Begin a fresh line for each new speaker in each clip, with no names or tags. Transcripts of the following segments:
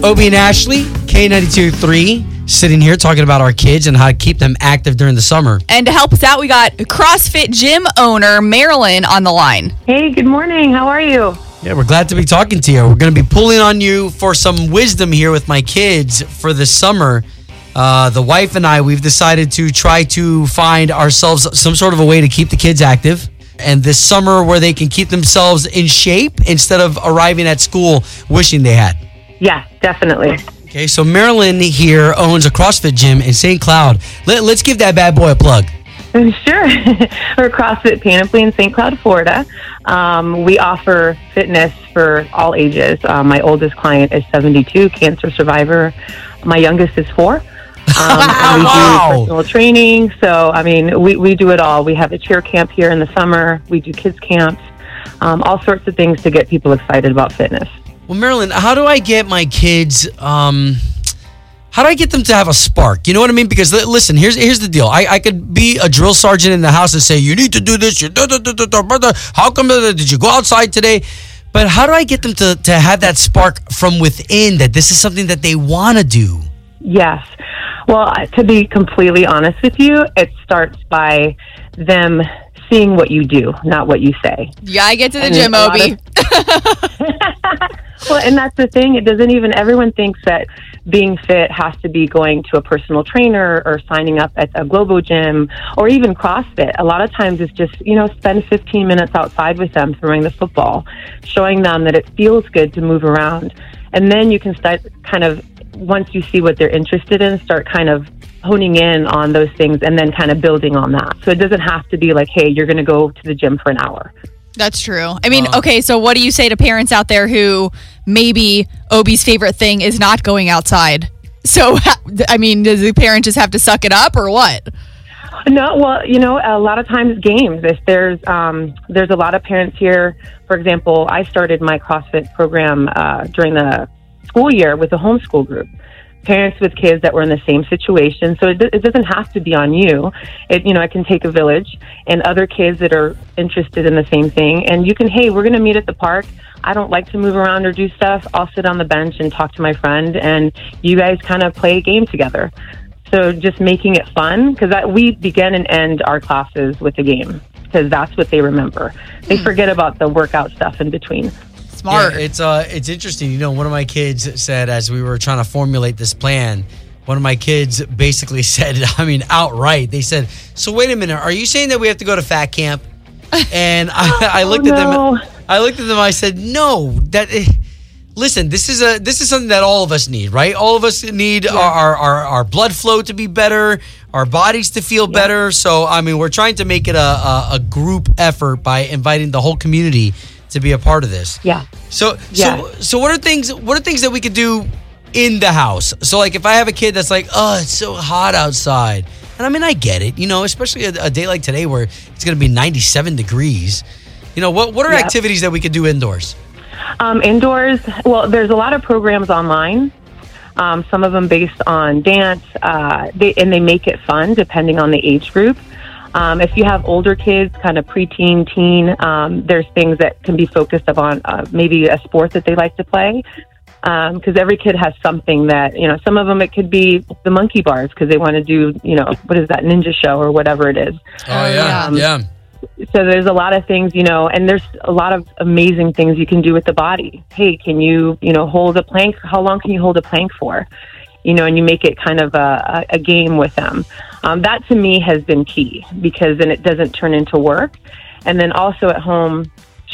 Obie and Ashley, K92 3, sitting here talking about our kids and how to keep them active during the summer.
And to help us out, we got CrossFit gym owner Marilyn on the line.
Hey, good morning. How are you?
Yeah, we're glad to be talking to you. We're going to be pulling on you for some wisdom here with my kids for the summer. Uh, the wife and I, we've decided to try to find ourselves some sort of a way to keep the kids active. And this summer, where they can keep themselves in shape instead of arriving at school wishing they had.
Yeah, definitely.
Okay, so Marilyn here owns a CrossFit gym in St. Cloud. Let, let's give that bad boy a plug.
Sure. We're CrossFit Panoply in St. Cloud, Florida. Um, we offer fitness for all ages. Um, my oldest client is 72, cancer survivor. My youngest is four. Um, and we
Wow.
do personal training. So, I mean, we, we do it all. We have a cheer camp here in the summer. We do kids camps, um, all sorts of things to get people excited about fitness.
Well, Marilyn, how do I get my kids? Um, how do I get them to have a spark? You know what I mean? Because listen, here's here's the deal. I, I could be a drill sergeant in the house and say, "You need to do this." You da, da, brother. How come? Did you go outside today? But how do I get them to to have that spark from within that this is something that they want to do?
Yes. Well, to be completely honest with you, it starts by them seeing what you do, not what you say.
Yeah, I get to the
And
gym,
lot
Obie.
Well, and that's the thing. It doesn't even, everyone thinks that being fit has to be going to a personal trainer or signing up at a Globo gym or even CrossFit. A lot of times it's just, you know, spend 15 minutes outside with them throwing the football, showing them that it feels good to move around. And then you can start kind of, once you see what they're interested in, start kind of honing in on those things and then kind of building on that. So it doesn't have to be like, hey, you're going to go to the gym for an hour.
That's true. I mean, okay, so what do you say to parents out there who maybe Obie's favorite thing is not going outside? So, I mean, does the parent just have to suck it up or what?
No, well, you know, a lot of times games. If there's um, there's a lot of parents here. For example, I started my CrossFit program uh, during the school year with a homeschool group. Parents with kids that were in the same situation, so it, it doesn't have to be on you. It you know it can take a village and other kids that are interested in the same thing. And you can, hey, we're going to meet at the park. I don't like to move around or do stuff. I'll sit on the bench and talk to my friend, and you guys kind of play a game together. So just making it fun because we begin and end our classes with a game because that's what they remember. They hmm. forget about the workout stuff in between.
Smart.
Yeah, it's uh, it's interesting. You know, one of my kids said as we were trying to formulate this plan, one of my kids basically said, I mean, outright, they said, "So wait a minute, are you saying that we have to go to fat camp?" And I, I looked at
no.
them. I looked at them. I said, "No, that." eh, Listen, this is a this is something that all of us need, right? All of us need our, our, our, our blood flow to be better, our bodies to feel better. So, I mean, we're trying to make it a, a, a group effort by inviting the whole community to be a part of this.
Yeah.
So
Yeah.
so so what are things what are things that we could do in the house? So like if I have a kid that's like, "Oh, it's so hot outside." And I mean, I get it, you know, especially a, a day like today where it's going to be 97 degrees. You know, what what are
Yep.
activities that we could do indoors?
Um, indoors, well, there's a lot of programs online. Um, some of them based on dance, uh, they, and they make it fun depending on the age group. Um, if you have older kids, kind of preteen, teen, um, there's things that can be focused upon uh, maybe a sport that they like to play. Because every kid has something that, you know, some of them it could be the monkey bars because they want to do, you know, what is that, ninja show or whatever it is.
Oh
yeah.
yeah.
so there's a lot of things, you know, and there's a lot of amazing things you can do with the body. Hey, can you, you know, hold a plank? How long can you hold a plank for? You know, and you make it kind of a a game with them. Um, that to me has been key because then it doesn't turn into work. And then also at home,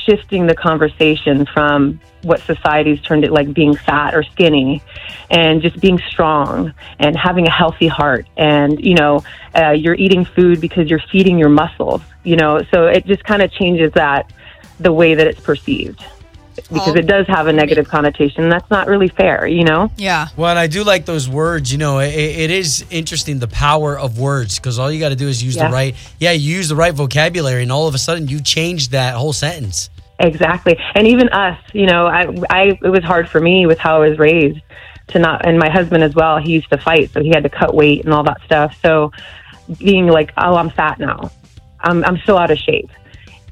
shifting the conversation from what society's turned it like being fat or skinny and just being strong and having a healthy heart and you know uh, you're eating food because you're feeding your muscles you know so it just kind of changes that the way that it's perceived because
Oh.
it does have a negative connotation. That's not really fair, you know?
Yeah.
Well, and I do like those words. You know, it, it is interesting the power of words because all you got to do is use
Yeah.
the right. Yeah, you use the right vocabulary, and all of a sudden you change that whole sentence.
Exactly. And even us, you know, I, I, it was hard for me with how I was raised to not, and my husband as well, he used to fight, so he had to cut weight and all that stuff. So being like, oh, I'm fat now. I'm, I'm so out of shape,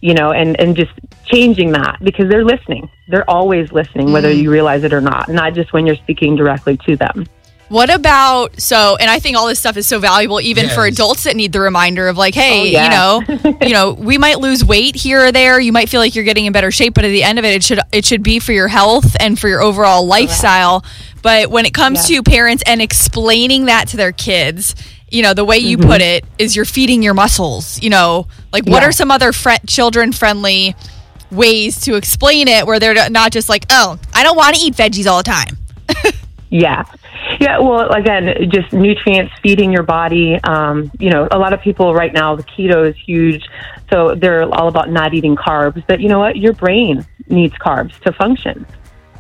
you know, and, and just changing that because they're listening. They're always listening, whether mm. you realize it or not, not just when you're speaking directly to them.
What about so? And I think all this stuff is so valuable, even for adults that need the reminder of like, hey,
Oh, yeah.
you know, you know, we might lose weight here or there. You might feel like you're getting in better shape, but at the end of it, it should it should be for your health and for your overall lifestyle. But when it comes
Yeah.
to parents and explaining that to their kids, you know, the way you
Mm-hmm.
put it is you're feeding your muscles. You know, like what
Yeah.
are some other fri children friendly ways to explain it where they're not just like, oh, I don't want to eat veggies all the time.
Yeah. Yeah, well, again, just nutrients feeding your body. Um, you know, a lot of people right now, the keto is huge. So they're all about not eating carbs. But you know what? Your brain needs carbs to function.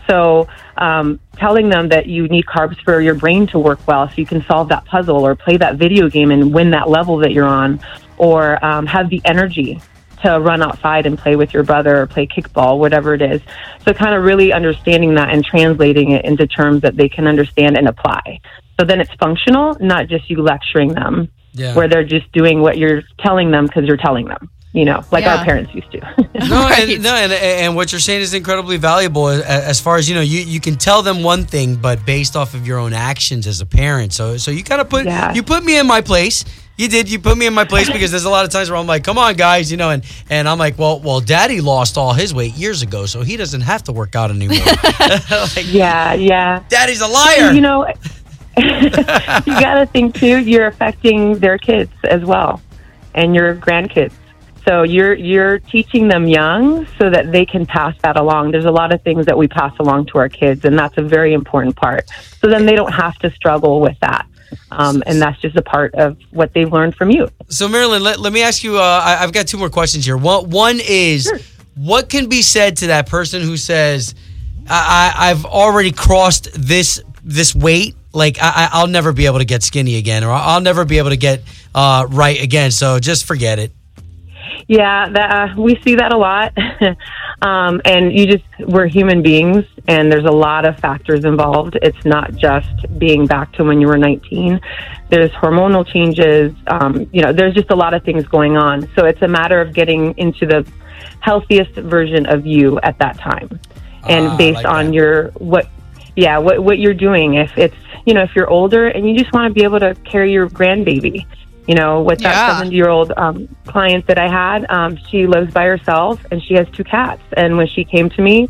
So um, telling them that you need carbs for your brain to work well so you can solve that puzzle or play that video game and win that level that you're on or um, have the energy to run outside and play with your brother or play kickball, whatever it is. So, kind of really understanding that and translating it into terms that they can understand and apply. So then it's functional, not just you lecturing them,
Yeah.
where they're just doing what you're telling them because you're telling them, you know, like
Yeah.
our parents used to.
No,
Right.
and, no, and, and what you're saying is incredibly valuable a- as far as you know. You, you can tell them one thing, but based off of your own actions as a parent. So so you kind of put
Yeah.
you put me in my place. You did. You put me in my place because there's a lot of times where I'm like, "Come on, guys," you know, and and I'm like, "Well, well, Daddy lost all his weight years ago, so he doesn't have to work out anymore." like,
yeah, yeah.
Daddy's a liar.
You know, you got to think too. You're affecting their kids as well, and your grandkids. So you're you're teaching them young so that they can pass that along. There's a lot of things that we pass along to our kids, and that's a very important part. So then they don't have to struggle with that, um, and that's just a part of what they've learned from you.
So, Marilyn, let, let me ask you. Uh, I, I've got two more questions here. One, one is, what can be said to that person who says, I, I, "I've already crossed this this weight. Like, I, I- I'll never be able to get skinny again, or I'll never be able to get uh, right again. So just forget it."
Yeah, that, uh, we see that a lot. um, and you just, we're human beings, and there's a lot of factors involved. It's not just being back to when you were 19. There's hormonal changes. Um, you know, there's just a lot of things going on. So it's a matter of getting into the healthiest version of you at that time. And
Ah,
based
like
on
that.
your, what, yeah, what, what you're doing. If it's, you know, if you're older and you just want to be able to carry your grandbaby, you know, with that
Yeah.
70 year old um, client that I had, um, she lives by herself and she has two cats. And when she came to me,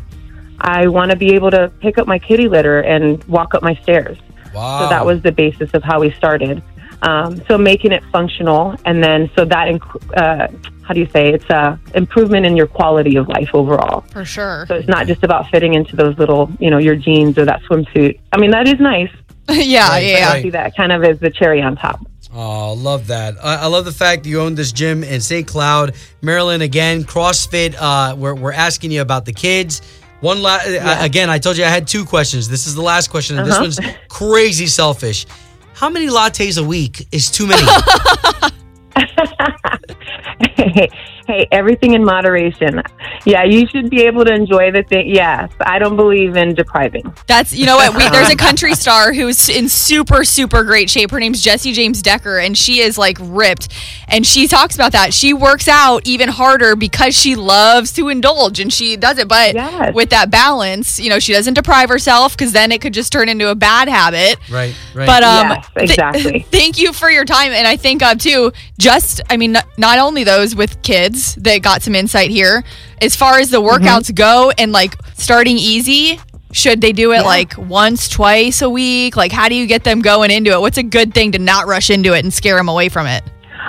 I want to be able to pick up my kitty litter and walk up my stairs.
Wow.
So that was the basis of how we started. Um, so making it functional, and then so that inc- uh, how do you say it's a improvement in your quality of life overall.
For sure.
So it's not just about fitting into those little, you know, your jeans or that swimsuit. I mean, that is nice.
yeah,
Right,
yeah.
I see that kind of as the cherry on top.
Oh, love that. I, I love the fact you own this gym in St. Cloud, Marilyn. Again, CrossFit. Uh, we're, we're asking you about the kids. One la- uh, again, I told you I had two questions. This is the last question, and
Uh-huh.
this one's crazy selfish. How many lattes a week is too many?
hey, hey, everything in moderation. Yeah, you should be able to enjoy the thing. Yes, I don't believe in depriving.
That's you know what we, there's a country star who's in super super great shape. Her name's Jessie James Decker, and she is like ripped. And she talks about that she works out even harder because she loves to indulge, and she does it. But
Yes.
with that balance, you know, she doesn't deprive herself because then it could just turn into a bad habit.
right, right.
But um,
Yes,
th-
exactly.
thank you for your time, and I think uh, too. Just, I mean, not, not only those with kids that got some insight here, as far as the
Mm-hmm.
workouts go, and like starting easy. Should they do it like once, twice a week? Like, how do you get them going into it? What's a good thing to not rush into it and scare them away from it?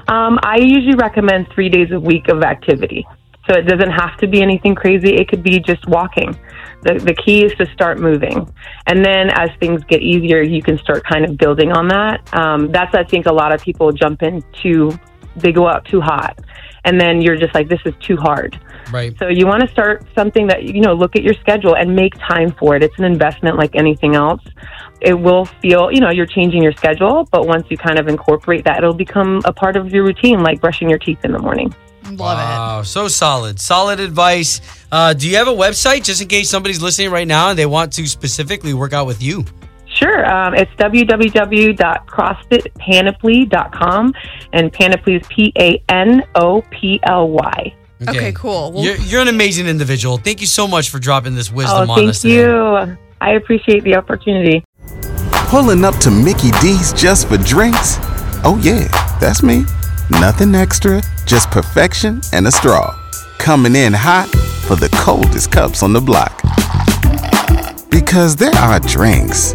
Um, I usually recommend three days a week of activity. So it doesn't have to be anything crazy. It could be just walking. The, the key is to start moving. And then as things get easier, you can start kind of building on that. Um, that's, I think, a lot of people jump into, they go out too hot. And then you're just like, this is too hard.
Right.
So you want to start something that you know, look at your schedule and make time for it. It's an investment like anything else. It will feel, you know, you're changing your schedule, but once you kind of incorporate that, it'll become a part of your routine, like brushing your teeth in the morning.
Love it.
So solid. Solid advice. Uh, do you have a website just in case somebody's listening right now and they want to specifically work out with you?
Sure. Um, it's www.crossfitpanoply.com, and Panoply is P A N O P L Y.
Okay, cool. Well-
you're, you're an amazing individual. Thank you so much for dropping this
Oh,
wisdom on
thank
us today.
you. I appreciate the opportunity.
Pulling up to Mickey D's just for drinks? Oh, yeah, that's me. Nothing extra, just perfection and a straw. Coming in hot for the coldest cups on the block. Because there are drinks,